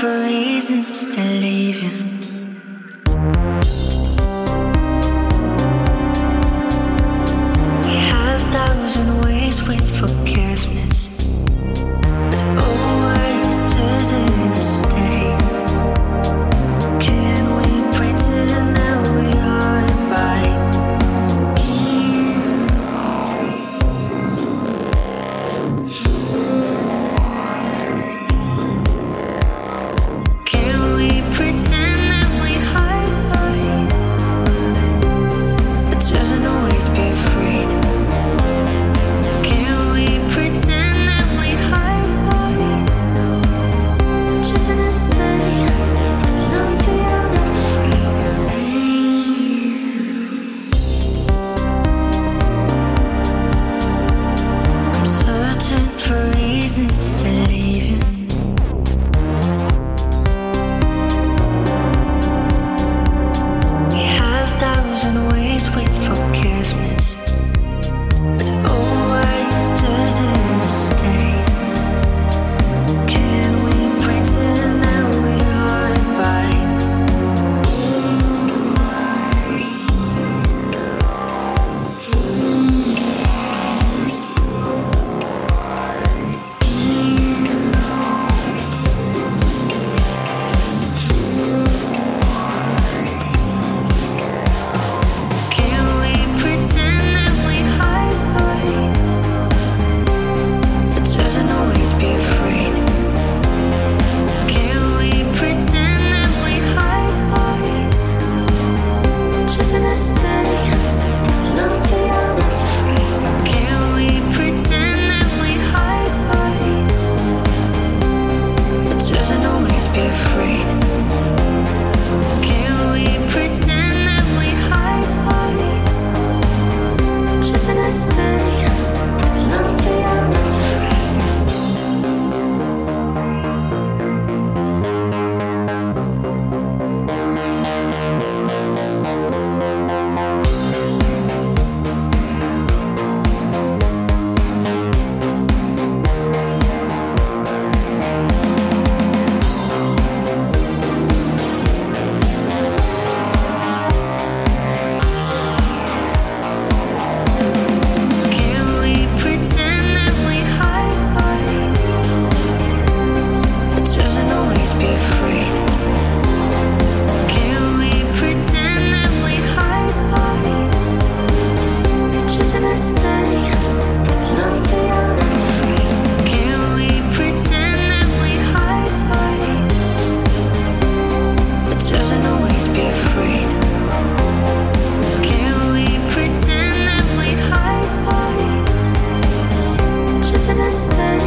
for reasons to leave you. With forgiveness, but always doesn't understand